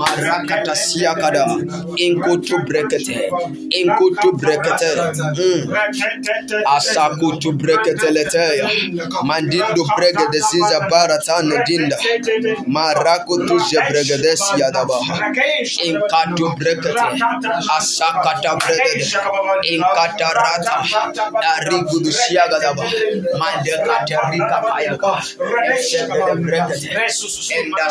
Marakata siakada. Inkutu brekete. Inkutu brekete. Mm. Asakutu brekete leteya. mandindu bregede ziza baratane dinda. Marakutu jebregede siadaba. Inkatu brekete. Asakata bregede. Inkata rata. Arigudu siagadaba. Mande katerika payaka. Eshebede brekete. Enda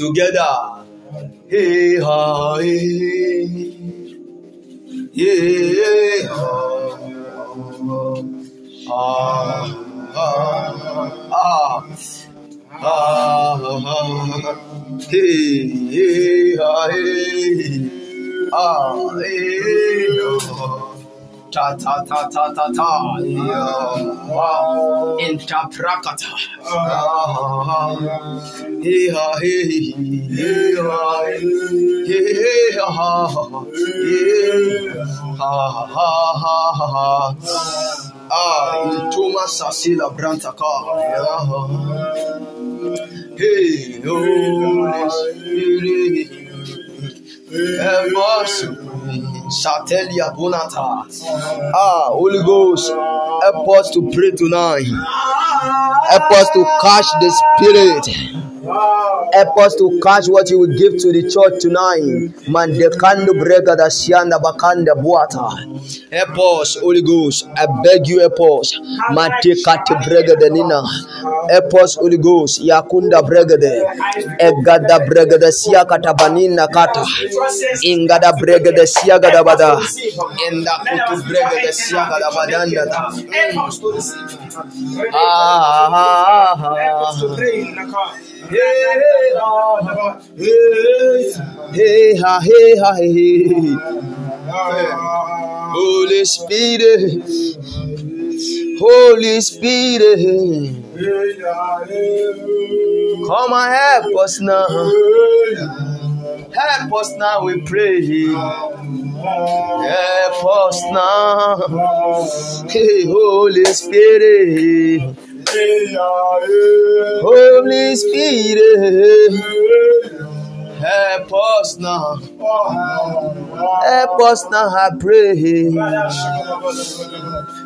Together. Hey, ha, hey. Yeah. Ah, ah, ah. Ah, ah, hey, hey, ah, hey. Ah, hey, oh. Ta ta ta ta ta ta. Yeah. Wow. Interprakata. Hey, ah, hey, hey, ah, hey, hey, ah, hey. Ha ha ha ha ha. Ah, il Thomas Sasila Brantaka. Hey, Holy Spirit. Help us. Satelia Bonata. Ah, Holy Ghost, help us to pray tonight. Help us to catch the Spirit. Help us to catch what you will give to the church tonight. Mandekando brega da sianda bakanda buata. Help us, Holy Ghost. I beg you, help us. Matekate brega de nina. Help us, Holy Ghost. Yakunda brega de. Egada brega de siakata banina kata. Ingada brega de siagada bada. Enda kutu brega de siagada badanda. Ah, ah, ah, ah. Hey, ha, hey, ha, hey. Holy Spirit, Holy Spirit, come and help us now. Help us now, we pray. Help us now. Hey, Holy Spirit. Holy Spirit, help us now. Help us now, I pray.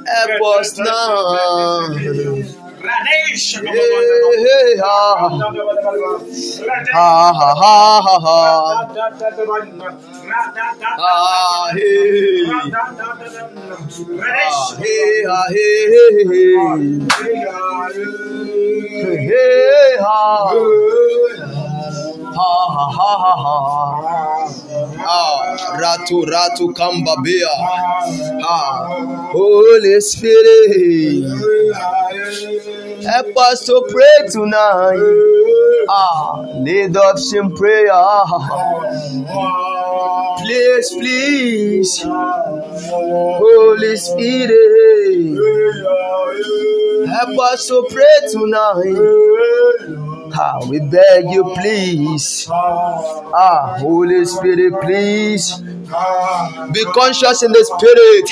Help us now. Hey, ha. Ha, ha, ha, ha, ha. Ah, hey. Ah, hey, ah, hey, hey, hey. Hey, ha. Ha, ha, ha, ha, ha. Ah, ratu, ratu, kamba, beer. Ah, Holy Spirit. Help us to pray tonight. Ah, lead us in prayer. Please, please. Holy Spirit. Help us to pray tonight. We beg you, please. Ah, Holy Spirit, please. Be conscious in the Spirit.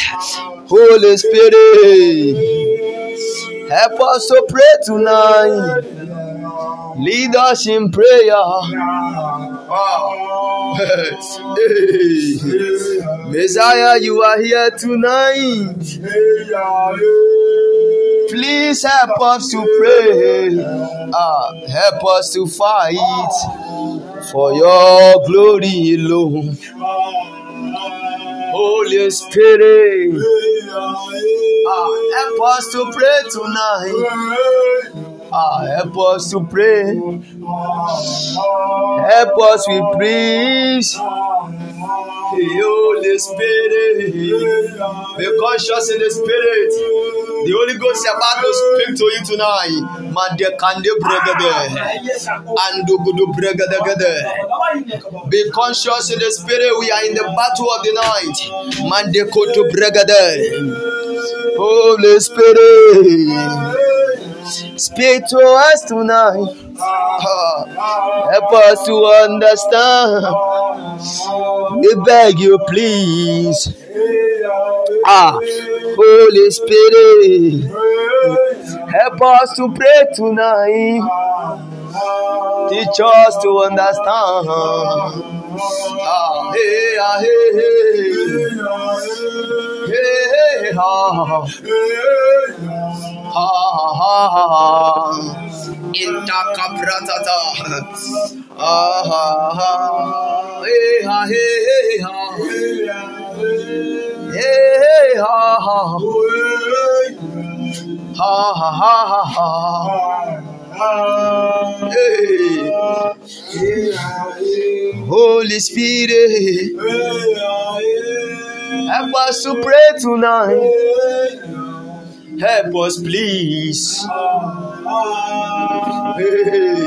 Holy Spirit. Help us to pray tonight. Lead us in prayer. Hey. Messiah, you are here tonight. Please help us to pray. Ah, help us to fight for your glory alone. Holy Spirit, ah, help us to pray tonight. Ah, help us to pray. Help us, we please. The Holy Spirit, be conscious in the Spirit. The Holy Ghost is about to speak to you tonight. Mande kande bregade. Andugudu. Be conscious in the spirit. We are in the battle of the night. Mande koto bregade. Holy Spirit. Speak to us tonight. Help us to understand. We beg you, please. Ah, Holy Spirit, help us to pray tonight. Teach us to understand. Ah, hey, ah, hey, hey. Hey, hey, ah. Ha, ha, ha, ha. Intakabratata. Ah, ha, ha. Hey, ha, hey, ha. Hey, ha, ha. Ha, ha, ha, ha. Hey. Holy Spirit, help us to pray tonight. Help us, please. Hey.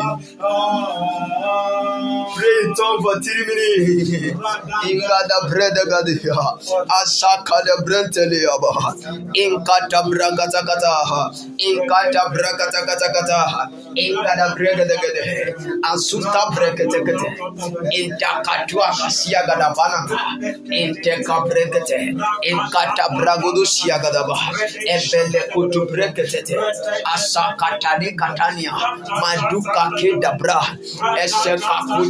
Pray in tongue for three minutes. Inga da breda gadia. Asaka da brentele aba. Inka da bragata kata. Inka da bragata kata kata. Inga da brega da gade. Asuta brekete kete. Inta katua kasia gada banata. Inte ka brekete. Inka da bragodo sia gada ba. Ebele kutu brekete. Asaka tani katania. Maduka ke dabra. Ese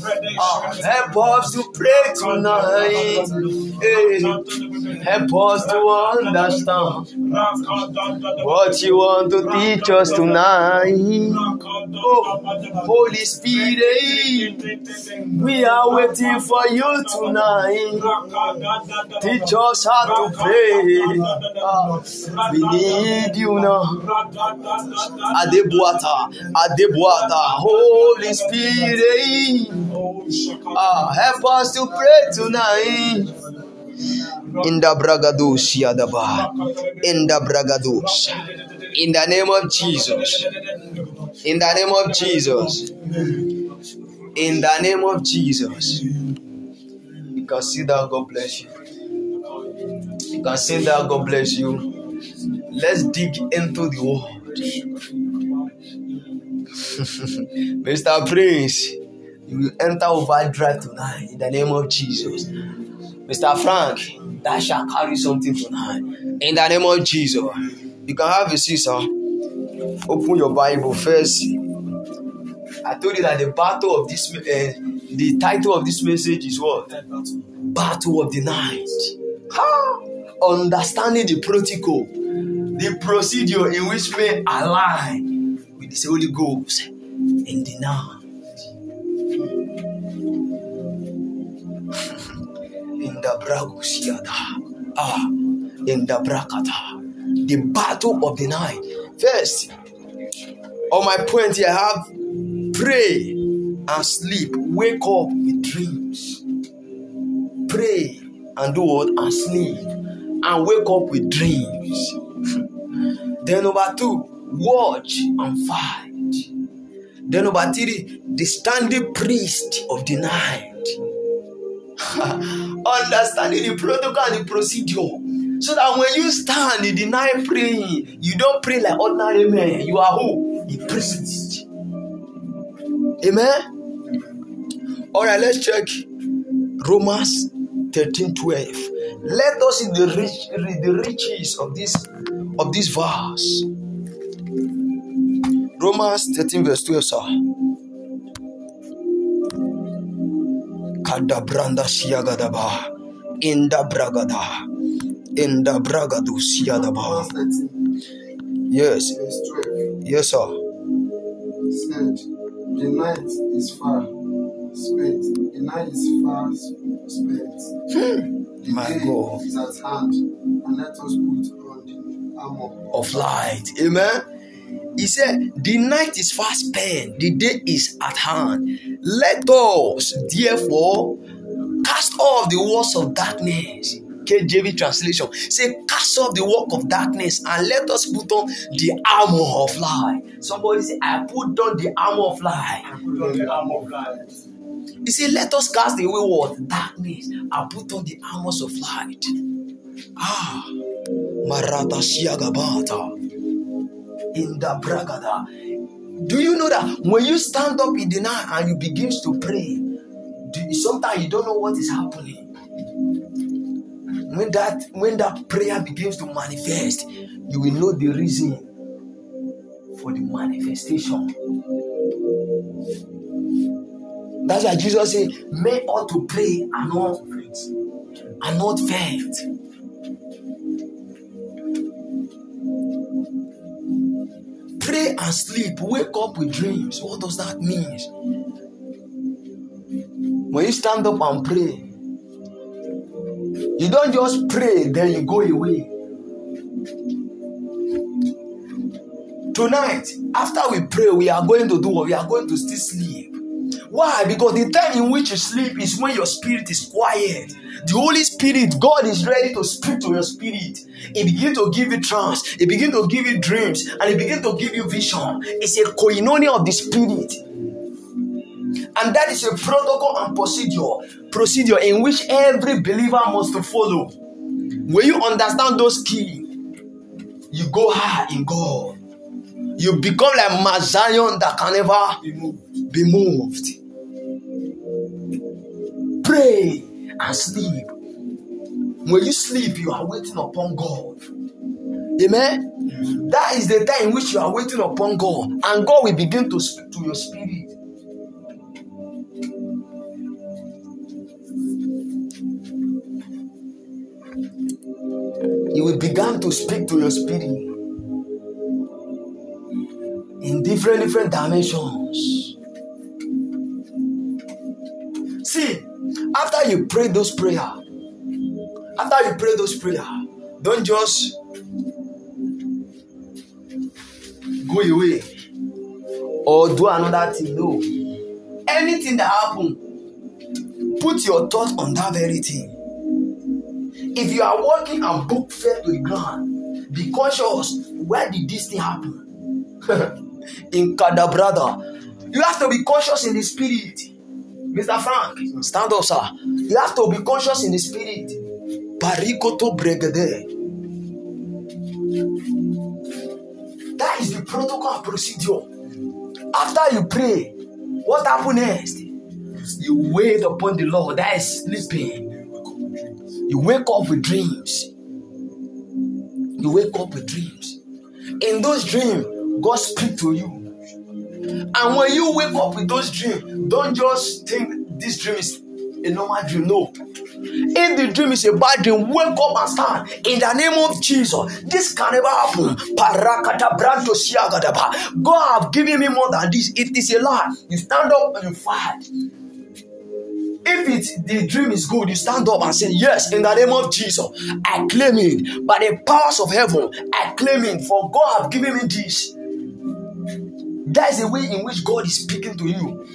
help us to pray tonight. Help us to understand what you want to teach us tonight. Oh, Holy Spirit, we are waiting for you tonight. Teach us how to pray. Uh, we need you now. Adebuata, Adebuata, Holy Spirit. Ah, help us to pray tonight. In the bragados yadaba. In the bragados. In the name of Jesus. In the name of Jesus. In the name of Jesus. You can see that God bless you. You can see that God bless you. Let's dig into the word. Mr. Prince, you will enter overdrive tonight in the name of Jesus. Mr. Frank, that shall carry something tonight in the name of Jesus. You can have a seat. Open your Bible first. I told you that the battle of this, uh, the title of this message is what? Battle of the night. Ha! Understanding the protocol, the procedure in which men align with the Holy Ghost in the night. The Bragusiada. Ah, in the Brakata. The battle of the night. First, on my point I have pray and sleep. Wake up with dreams. Pray and do what? And sleep. And wake up with dreams. then number two, watch and fight. Then number three, the standing priest of the night. Understanding the protocol and the procedure. So that when you stand in the night praying, you don't pray like ordinary men. You are who? A priest. Amen. All right, let's check Romans 13 12. Let us in the rich the riches of this of this verse. Romans 13, verse 12, sir. Kadabranda siagadaba. Inda bragada. Inda bragadu siadaba. Yes. Yes, sir. Said, the night is far spent. The night is far spent. My God. is at hand, and let us put on the armor. of light. Amen. He said, The night is fast spent, the day is at hand. Let us, therefore, cast off the works of darkness. KJV translation say, Cast off the work of darkness and let us put on the armor of light. Somebody say, I put on the armor of light. Put on the armor of light. He said, Let us cast away what? Darkness and put on the armors of light. Ah, Marata Shiagabata. In the Bragada. Do you know that when you stand up in the night and you begin to pray, sometimes you don't know what is happening. When that when that prayer begins to manifest, you will know the reason for the manifestation. That's why Jesus said, Men ought to pray and not faint. And not faint. Pray and sleep. Wake up with dreams. What does that mean? When you stand up and pray, you don't just pray, then you go away. Tonight, after we pray, we are going to do what? We are going to still sleep. Why? Because the time in which you sleep is when your spirit is quiet. The Holy Spirit, God is ready to speak to your spirit. He begin to give you trance. He begin to give you dreams. And he begin to give you vision. It's a koinonia of the spirit. And that is a protocol and procedure, procedure in which every believer must follow. When you understand those keys, you go high in God. You become like Zion that can never Be moved. Pray and sleep. When you sleep, you are waiting upon God. Amen. That is the time in which you are waiting upon God, and God will begin to speak to your spirit. He will begin to speak to your spirit in different different dimensions. After you pray those prayer, after you pray those prayer, don't just go away or do another thing. No, anything that happen, put your thought on that very thing. If you are walking and book fell to the ground, be conscious. Where did this thing happen? in Kadabrada. You have to be conscious in the spirit. Mr. Frank, stand up, sir. You have to be conscious in the spirit. Parikoto bregede. That is the protocol procedure. After you pray, what happens next? You wait upon the Lord. That is sleeping. You wake up with dreams. You wake up with dreams. In those dreams, God speak to you. And when you wake up with those dreams, don't just think this dream is a normal dream. No. If the dream is a bad dream, wake up and stand in the name of Jesus. This can never happen. Parakata branto siagadaba. God have given me more than this. It is a lie. You stand up and you fight. If it the dream is good, you stand up and say, Yes, in the name of Jesus, I claim it. By the powers of heaven, I claim it. For God have given me this. That is the way in which God is speaking to you.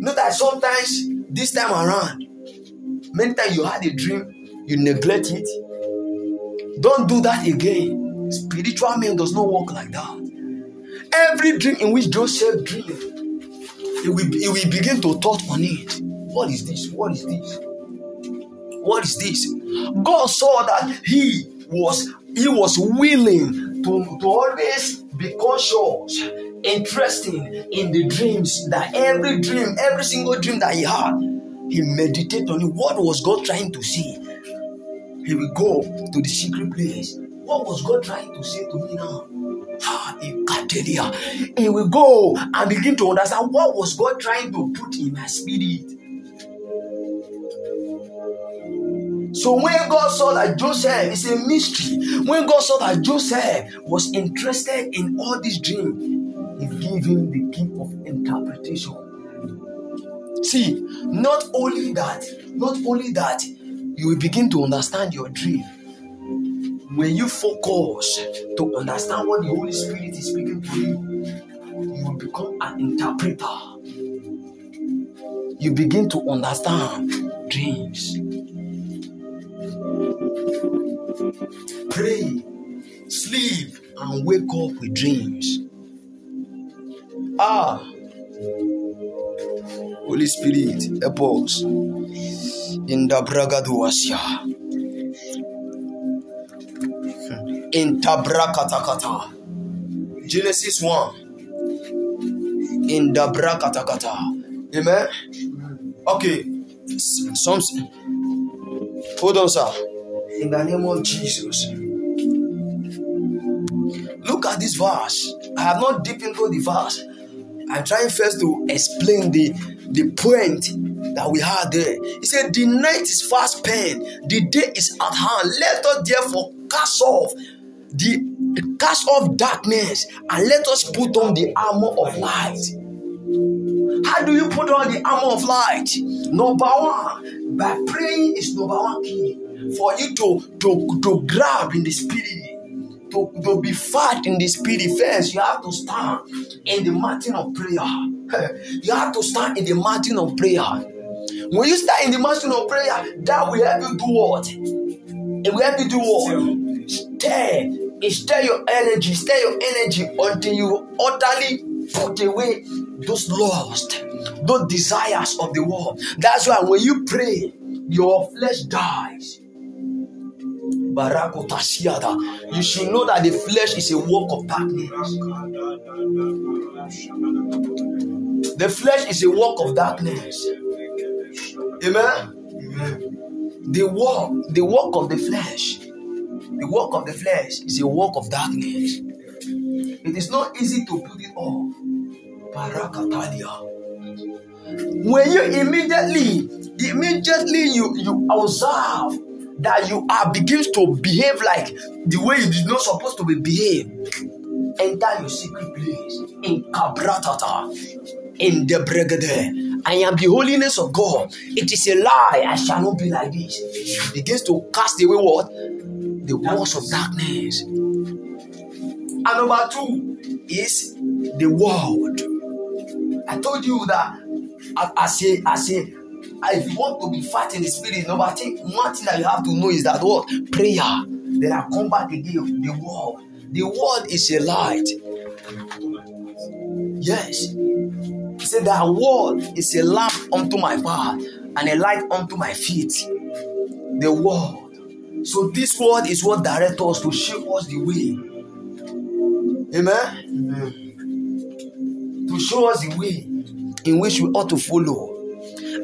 Know that sometimes this time around, many times you had a dream, you neglect it. Don't do that again. Spiritual man does not work like that. Every dream in which Joseph dreamed, he will, he will begin to thought on it. What is this? What is this? What is this? God saw that he was he was willing to, to always be conscious, interesting in the dreams that every dream, every single dream that he had, he meditated on it. What was God trying to see? He will go to the secret place. What was God trying to say to me now? Ah. He will go and begin to understand what was God trying to put in my spirit. So when God saw that Joseph is a mystery, when God saw that Joseph was interested in all these dreams, He gave him the gift of interpretation. See, not only that, not only that, you will begin to understand your dream. when you focus to understand what the Holy Spirit is speaking to you, you will become an interpreter. You begin to understand dreams. Pray, sleep, and wake up with dreams. Ah, Holy Spirit, help us in the Bragaduasia. In Tabrakatakata. Genesis 1. In the Brakatakata. Amen. Okay. Some hold on, sir. In the name of Jesus. Look at this verse. I have not deep into the verse. I'm trying first to explain the, the point that we had there. He said, The night is fast spent, the day is at hand. Let us therefore cast off the cast off darkness and let us put on the armor of light. How do you put on the armor of light? Number one, by praying is number one key for you to, to, to grab in the spirit to, to be fat in the spirit, first you have to stand in the mountain of prayer. you have to stand in the mountain of prayer. When you stand in the mountain of prayer, that will help you do what? It will help you do what? Stay. Stir your energy, stir your energy until you utterly put away those lust, those desires of the world. That's why when you pray, your flesh dies. You should know that the flesh is a work of darkness. The flesh is a work of darkness. Amen. The work, the work of the flesh, the work of the flesh is a work of darkness. It is not easy to put it off. Parakatalia. When you immediately, immediately you you observe that you are begins to behave like the way you did not supposed to be behave. Enter your secret place in Kabratata, in the Brigade. I am the holiness of God. It is a lie. I shall not be like this. Begins to cast away what? The walls of darkness. And number two is the world. I told you that as a as a Ah, if you want to be fat in the spirit, number thing, one thing that you have to know is that what prayer. Then I come back again. The word, the word is a light. Yes, he said that word is a lamp unto my path and a light unto my feet. The word. So this word is what directs us to show us the way. Amen. Amen. To show us the way in which we ought to follow.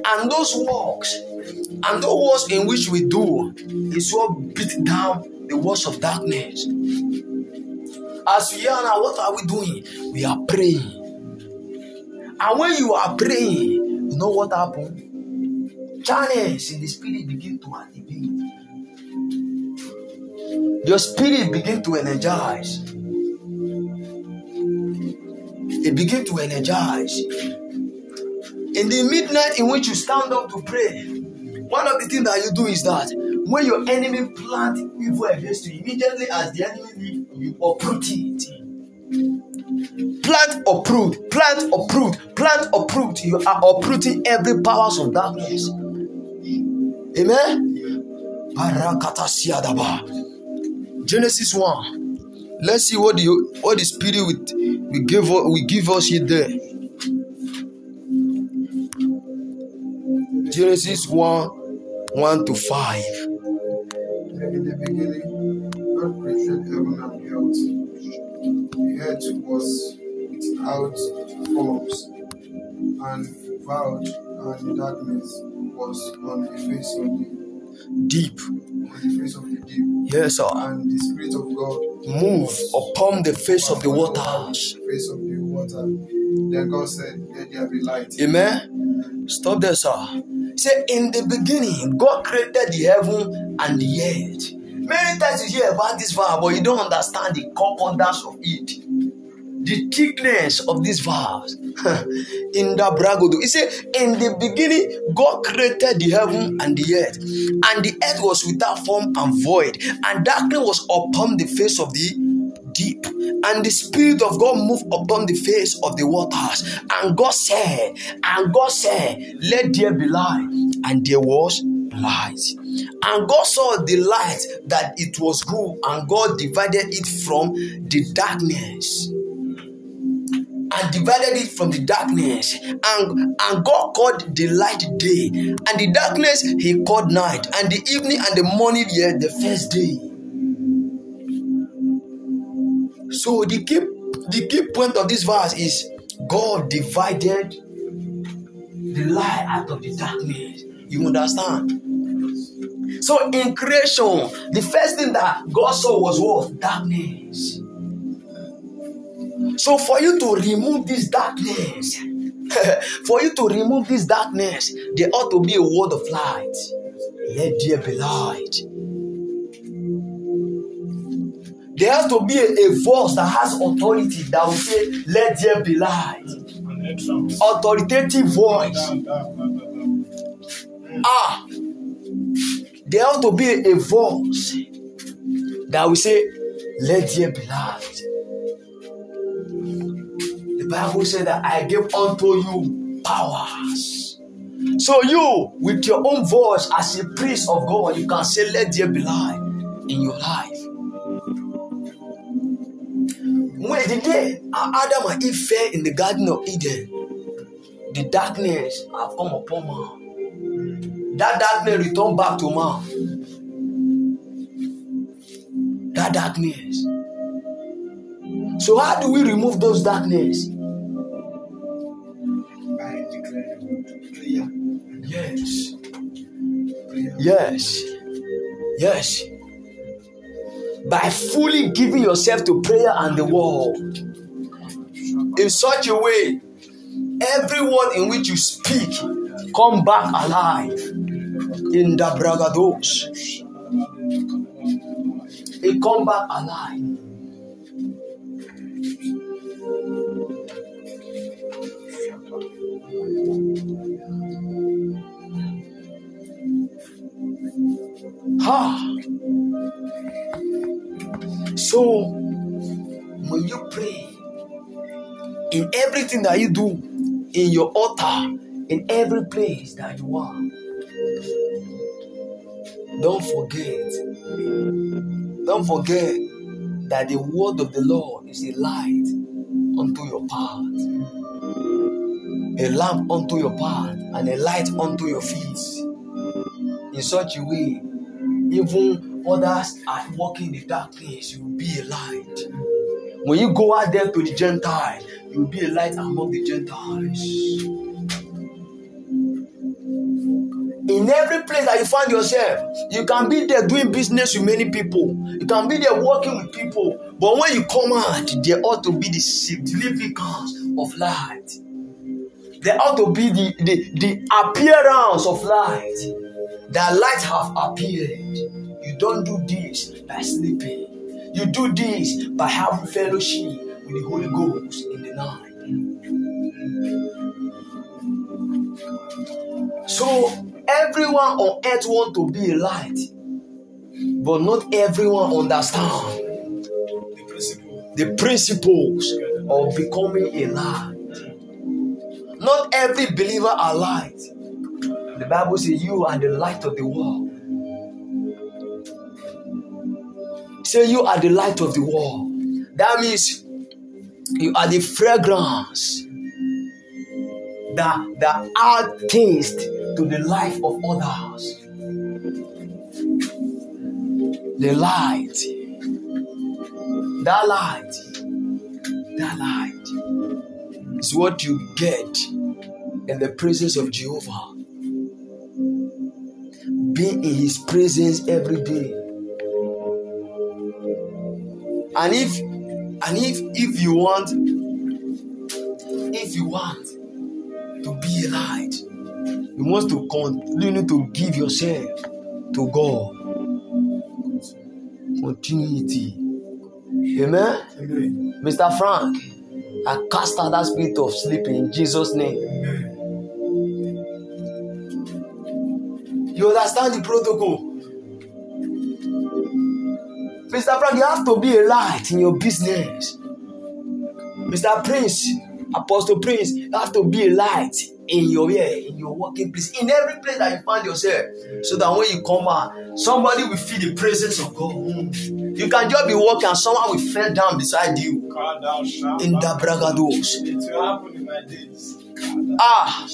And those works, and those works in which we do, is what beat down the walls of darkness. As we are now, what are we doing? We are praying. And when you are praying, you know what happened? Channels in the spirit begin to activate. Your spirit begin to energize. It begin to energize. In the midnight in which you stand up to pray, one of the things that you do is that when your enemy plant evil against you, immediately as the enemy leave, you uproot it. Plant uproot, plant uproot, plant uproot. You are uprooting every powers of darkness. Amen. Genesis 1. Let's see what the what the spirit will give will give us here there. Genesis 1 1 to 5. In the beginning, God created heaven and the earth. The earth was without forms and void, and darkness was on the face of the Deep. on the face of the deep. Yes, sir. And the Spirit of God Move upon the face of the waters. the face of the water. Then God said, Let there be light. Amen. Stop there, sir. Say, in the beginning, God created the heaven and the earth. Many times you hear about this fire, but you don't understand the concordance of it. the thickness of this verse in the bragodo. He said, In the beginning, God created the heaven and the earth, and the earth was without form and void, and darkness was upon the face of the deep, and the Spirit of God moved upon the face of the waters. And God said, And God said, Let there be light, and there was light. And God saw the light that it was good, and God divided it from the darkness and divided it from the darkness. And, and God called the light day, and the darkness he called night, and the evening and the morning yet the first day. So the key, the key point of this verse is God divided the light out of the darkness. You understand? So in creation, the first thing that God saw was what? Darkness. So for you to remove this darkness, for you to remove this darkness, there ought to be a word of light. Let there be light. There has to be a, a voice that has authority that will say, Let there be light. Authoritative voice. Ah, there has to be a, voice that will say, Let there be light. The Bible said that I give unto you powers. So you, with your own voice as a priest of God, you can say, Let there be light in your life. When the day Adam and Eve fell in the Garden of Eden, the darkness have come upon man. That darkness returned back to man. That darkness. So how do we remove those darkness? By declaring prayer. Yes. Yes. Yes. By fully giving yourself to prayer and the word in such a way, every word in which you speak come back alive in the bragados. It come back alive. Ha! So, when you pray, in everything that you do, in your altar, in every place that you are, don't forget, don't forget that the word of the Lord is a light unto your path, a lamp unto your path, and a light unto your feet. In such a way, even others are walking in the darkness, you will be a light. When you go out there to the Gentiles, you will be a light among the Gentiles. In every place that you find yourself, you can be there doing business with many people. You can be there working with people. But when you come out, there ought to be the significance of light. There ought to be the, the, the appearance of light. That light have appeared. Don't do this by sleeping. You do this by having fellowship with the Holy Ghost in the night. So everyone on earth want to be a light, but not everyone understand The principle. the principles of becoming a light. Not every believer are light. The Bible says you are the light of the world. Say you are the light of the world. That means you are the fragrance that that add taste to the life of others. The light. That light. That light is what you get in the presence of Jehovah. Be in his presence every day. And if and if if you want if you want to be a light, you must to continue to give yourself to God. Continuity. Amen. Amen. Mr. Frank, I cast out that spirit of sleeping in Jesus' name. You understand the protocol? Mr. Frank, you have to be a light in your business. Mr. Prince, Apostle Prince, you have to be a light in your yeah, in your working place, in every place that you find yourself, so that when you come out, somebody will feel the presence of God. You can just be walking and someone will fall down beside you in the bragados. Ah,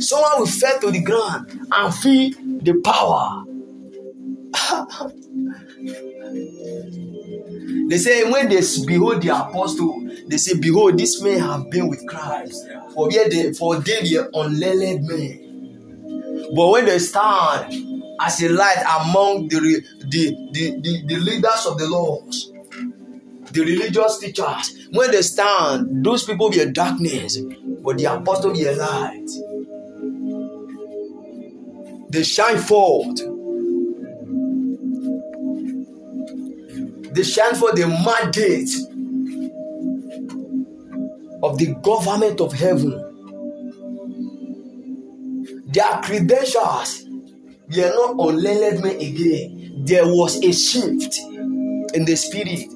someone will fall to the ground and feel the power. they say when they behold the apostle, they say, Behold, this man have been with Christ. For yet they for them were unlearned men. But when they stand as a light among the, the, the, the, the leaders of the laws, the religious teachers, when they stand, those people were darkness, but the apostle were light. They shine forth. They shine for the mandate of the government of heaven. Their credentials were not unlearned men again. There was a shift in the spirit.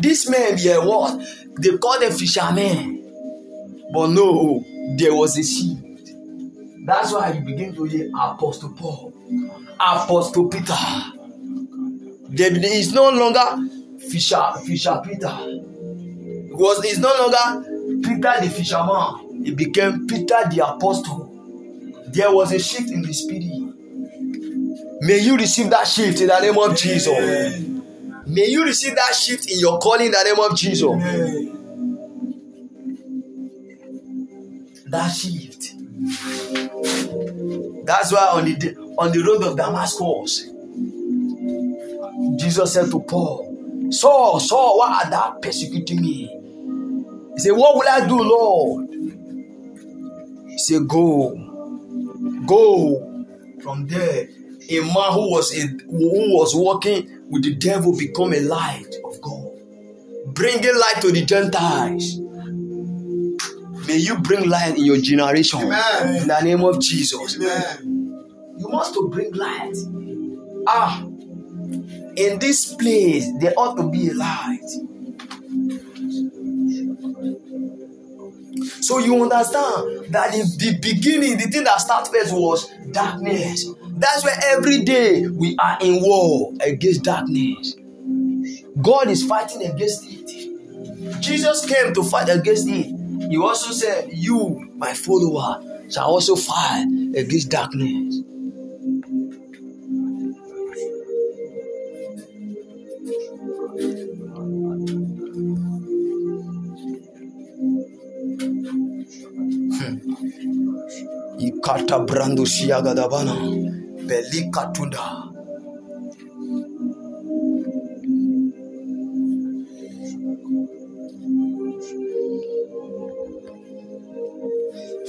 These men were what? They called them fishermen. But no, there was a shift. That's why you begin to hear Apostle Paul, Apostle Peter. There is no longer Fisher, Fisher Peter. Was is no longer Peter the fisherman. It became Peter the apostle. There was a shift in the spirit. May you receive that shift in the name of Jesus. May you receive that shift in your calling in the name of Jesus. That shift. That's why on the on the road of Damascus, Jesus said to Paul, Saul, Saul, why are thou persecuting me? He said, What will I do, Lord? He said, Go. Go. From there, a man who was a, who was walking with the devil become a light of God. Bringing light to the Gentiles. May you bring light in your generation. Amen. In the name of Jesus. Amen. You must to bring light. Ah, in this place, there ought to be a light. So you understand that in the beginning, the thing that started first was darkness. That's why every day we are in war against darkness. God is fighting against it. Jesus came to fight against it. He also said, You, my follower, shall also fight against darkness. Ikata brando siagadabana. Belika tunda.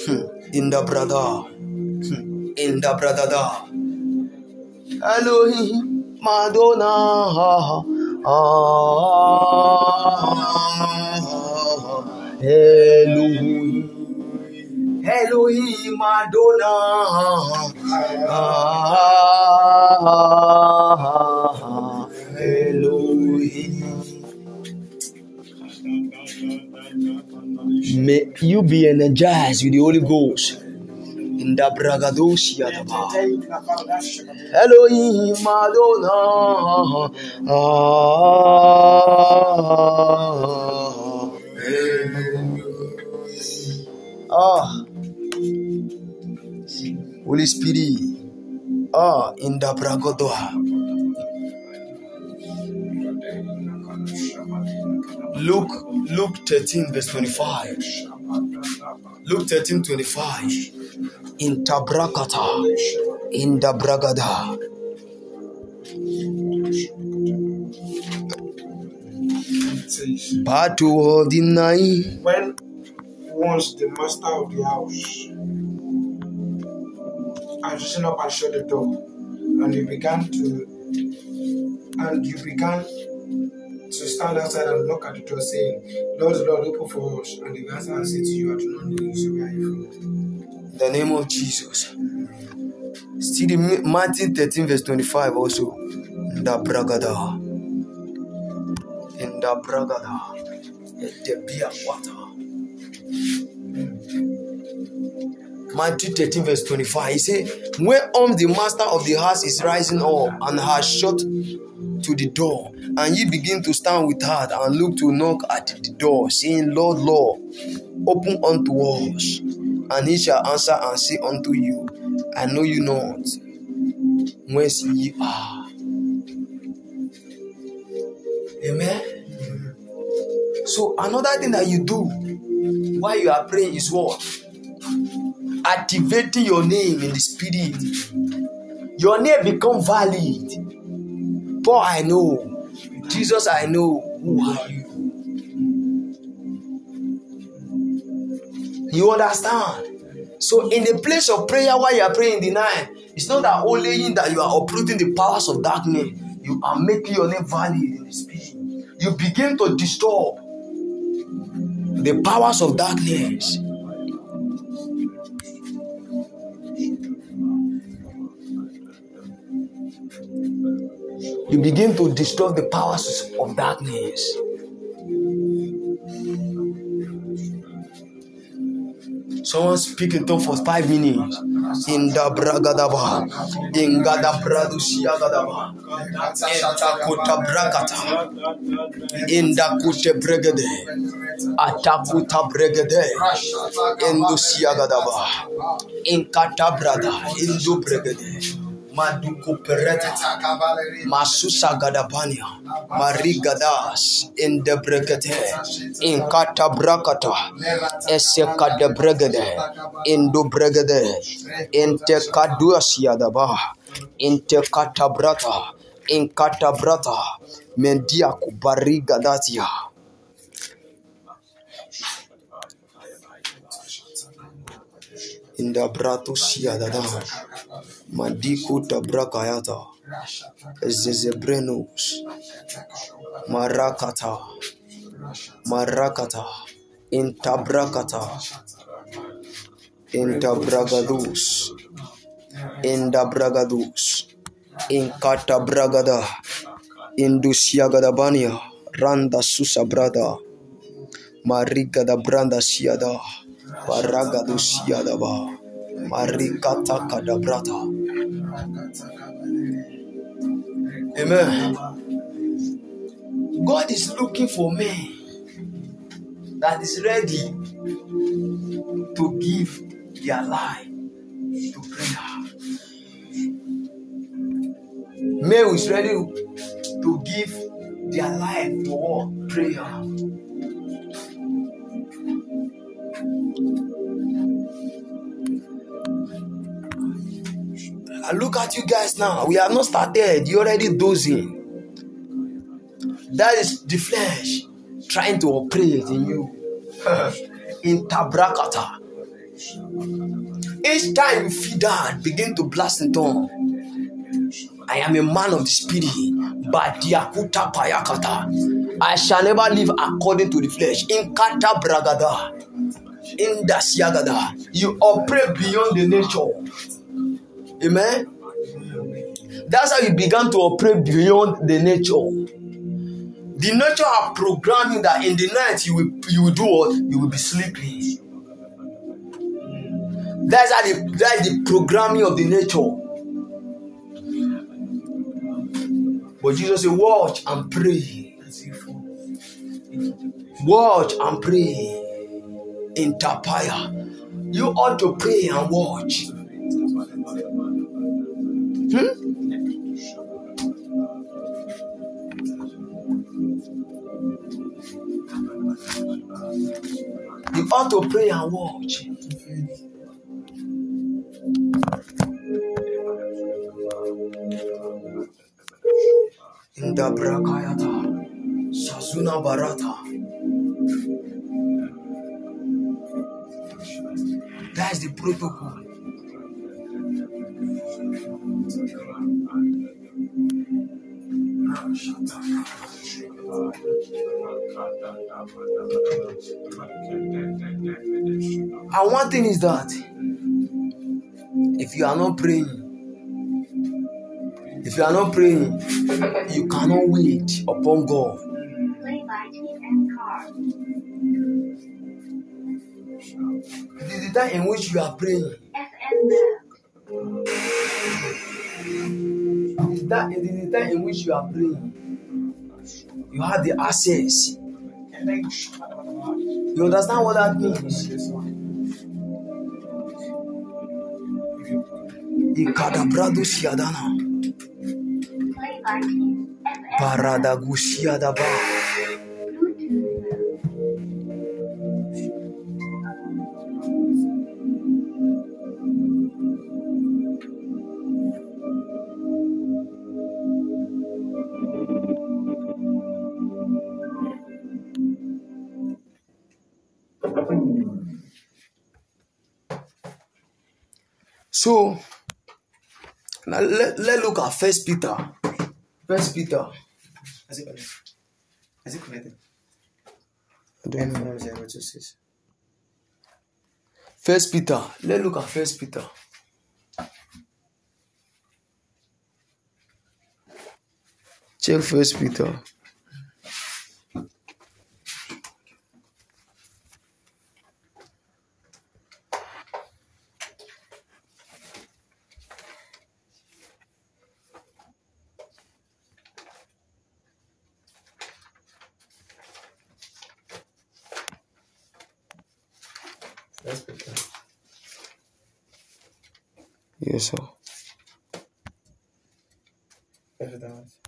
Hmm. In the brother. Hmm. In the brother. da. Elohim Madonna. Ah, Elohim. Elohim Madonna. Ah, Elohim. May you be energized with the Holy Ghost. In the bragadosia Elohim Madonna. Ah, ah. Holy Spirit. Ah, in the bragadoa. Luke, Luke 13, verse 25. Luke 13, 25. In Tabrakata. In the Bragada. Says, Battle of. When once the master of the house had risen up and shut the door, and you began to, and you began to stand outside and knock at the door saying, Lord, Lord, open for us. And the answer and say to you, I do not know you, where are you from? In the name of Jesus. See the Matthew 13, verse 25 also. In the bragada. In the bragada. There be a water. Matthew 13, verse 25. He said, Whereon the master of the house is rising up and has shut to the door, and ye begin to stand with heart and look to knock at the door, saying, Lord, Lord, open unto us. And he shall answer and say unto you, I know you not whence ye are. Amen. So another thing that you do while you are praying is what? Activating your name in the spirit. Your name become valid. Paul, I know. Jesus, I know. Who are you? You understand? So in the place of prayer while you are praying in the night, it's not that only in that you are uprooting the powers of darkness. You are making your name valid in the spirit. You begin to disturb the powers of darkness. You begin to disturb the powers of darkness. Someone speak in tongue for five minutes. In the bragadaba, in gada bradusia gadaba, in the kuta brakata, in the kute bregade, atakuta bregade, in the siagadaba, in kata brada, in the bregade. Maduko pereta, Masusa gadabania, Marigadas, in the bregade, in kata brakata, Eseka de bregade, in do bregade, in te kaduas yadaba, in te katabrata, in katabrata, mendia kubariga in the brato siadada, Madiku tabrakayata, Zezebrenos, Marakata, Marakata, Intabrakata, Intabragadus, Indabragadus, Inkatabragada, Indusiagadabania, Randa Susabrada, Marigada Branda Siada, Paragadu Siadaba, Marikata Kadabrata. Amen. God is looking for men that is ready to give their life to prayer. Who is ready to give their life to? Prayer. I look at you guys now. We have not started. You're already dozing. That is the flesh trying to operate in you. in tabrakata. Each time you feel that, begin to blast in tongue. I am a man of the spirit. But diakuta payakata. I shall never live according to the flesh. In kata bragada. In dasyagada. You operate beyond the nature. Amen. That's how you began to operate beyond the nature. The nature of programming that in the night you will you will do what you will be sleeping. That's how the that's the programming of the nature. But Jesus said, Watch and pray. Watch and pray in Tapaya. You ought to pray and watch. Hmm? You ought to pray and watch. In the Brakayata, Sazuna Barata. That is the protocol. And one thing is that if you are not praying, if you are not praying, you cannot wait upon God. It is the time in which you are praying. It is the time in which you are praying. You have the access. You understand what that means? Paradagusiadaba. So now let, let look at first Peter. First Peter. Is it connected? Is it connected? First Peter. Let's look at First Peter. Check First Peter.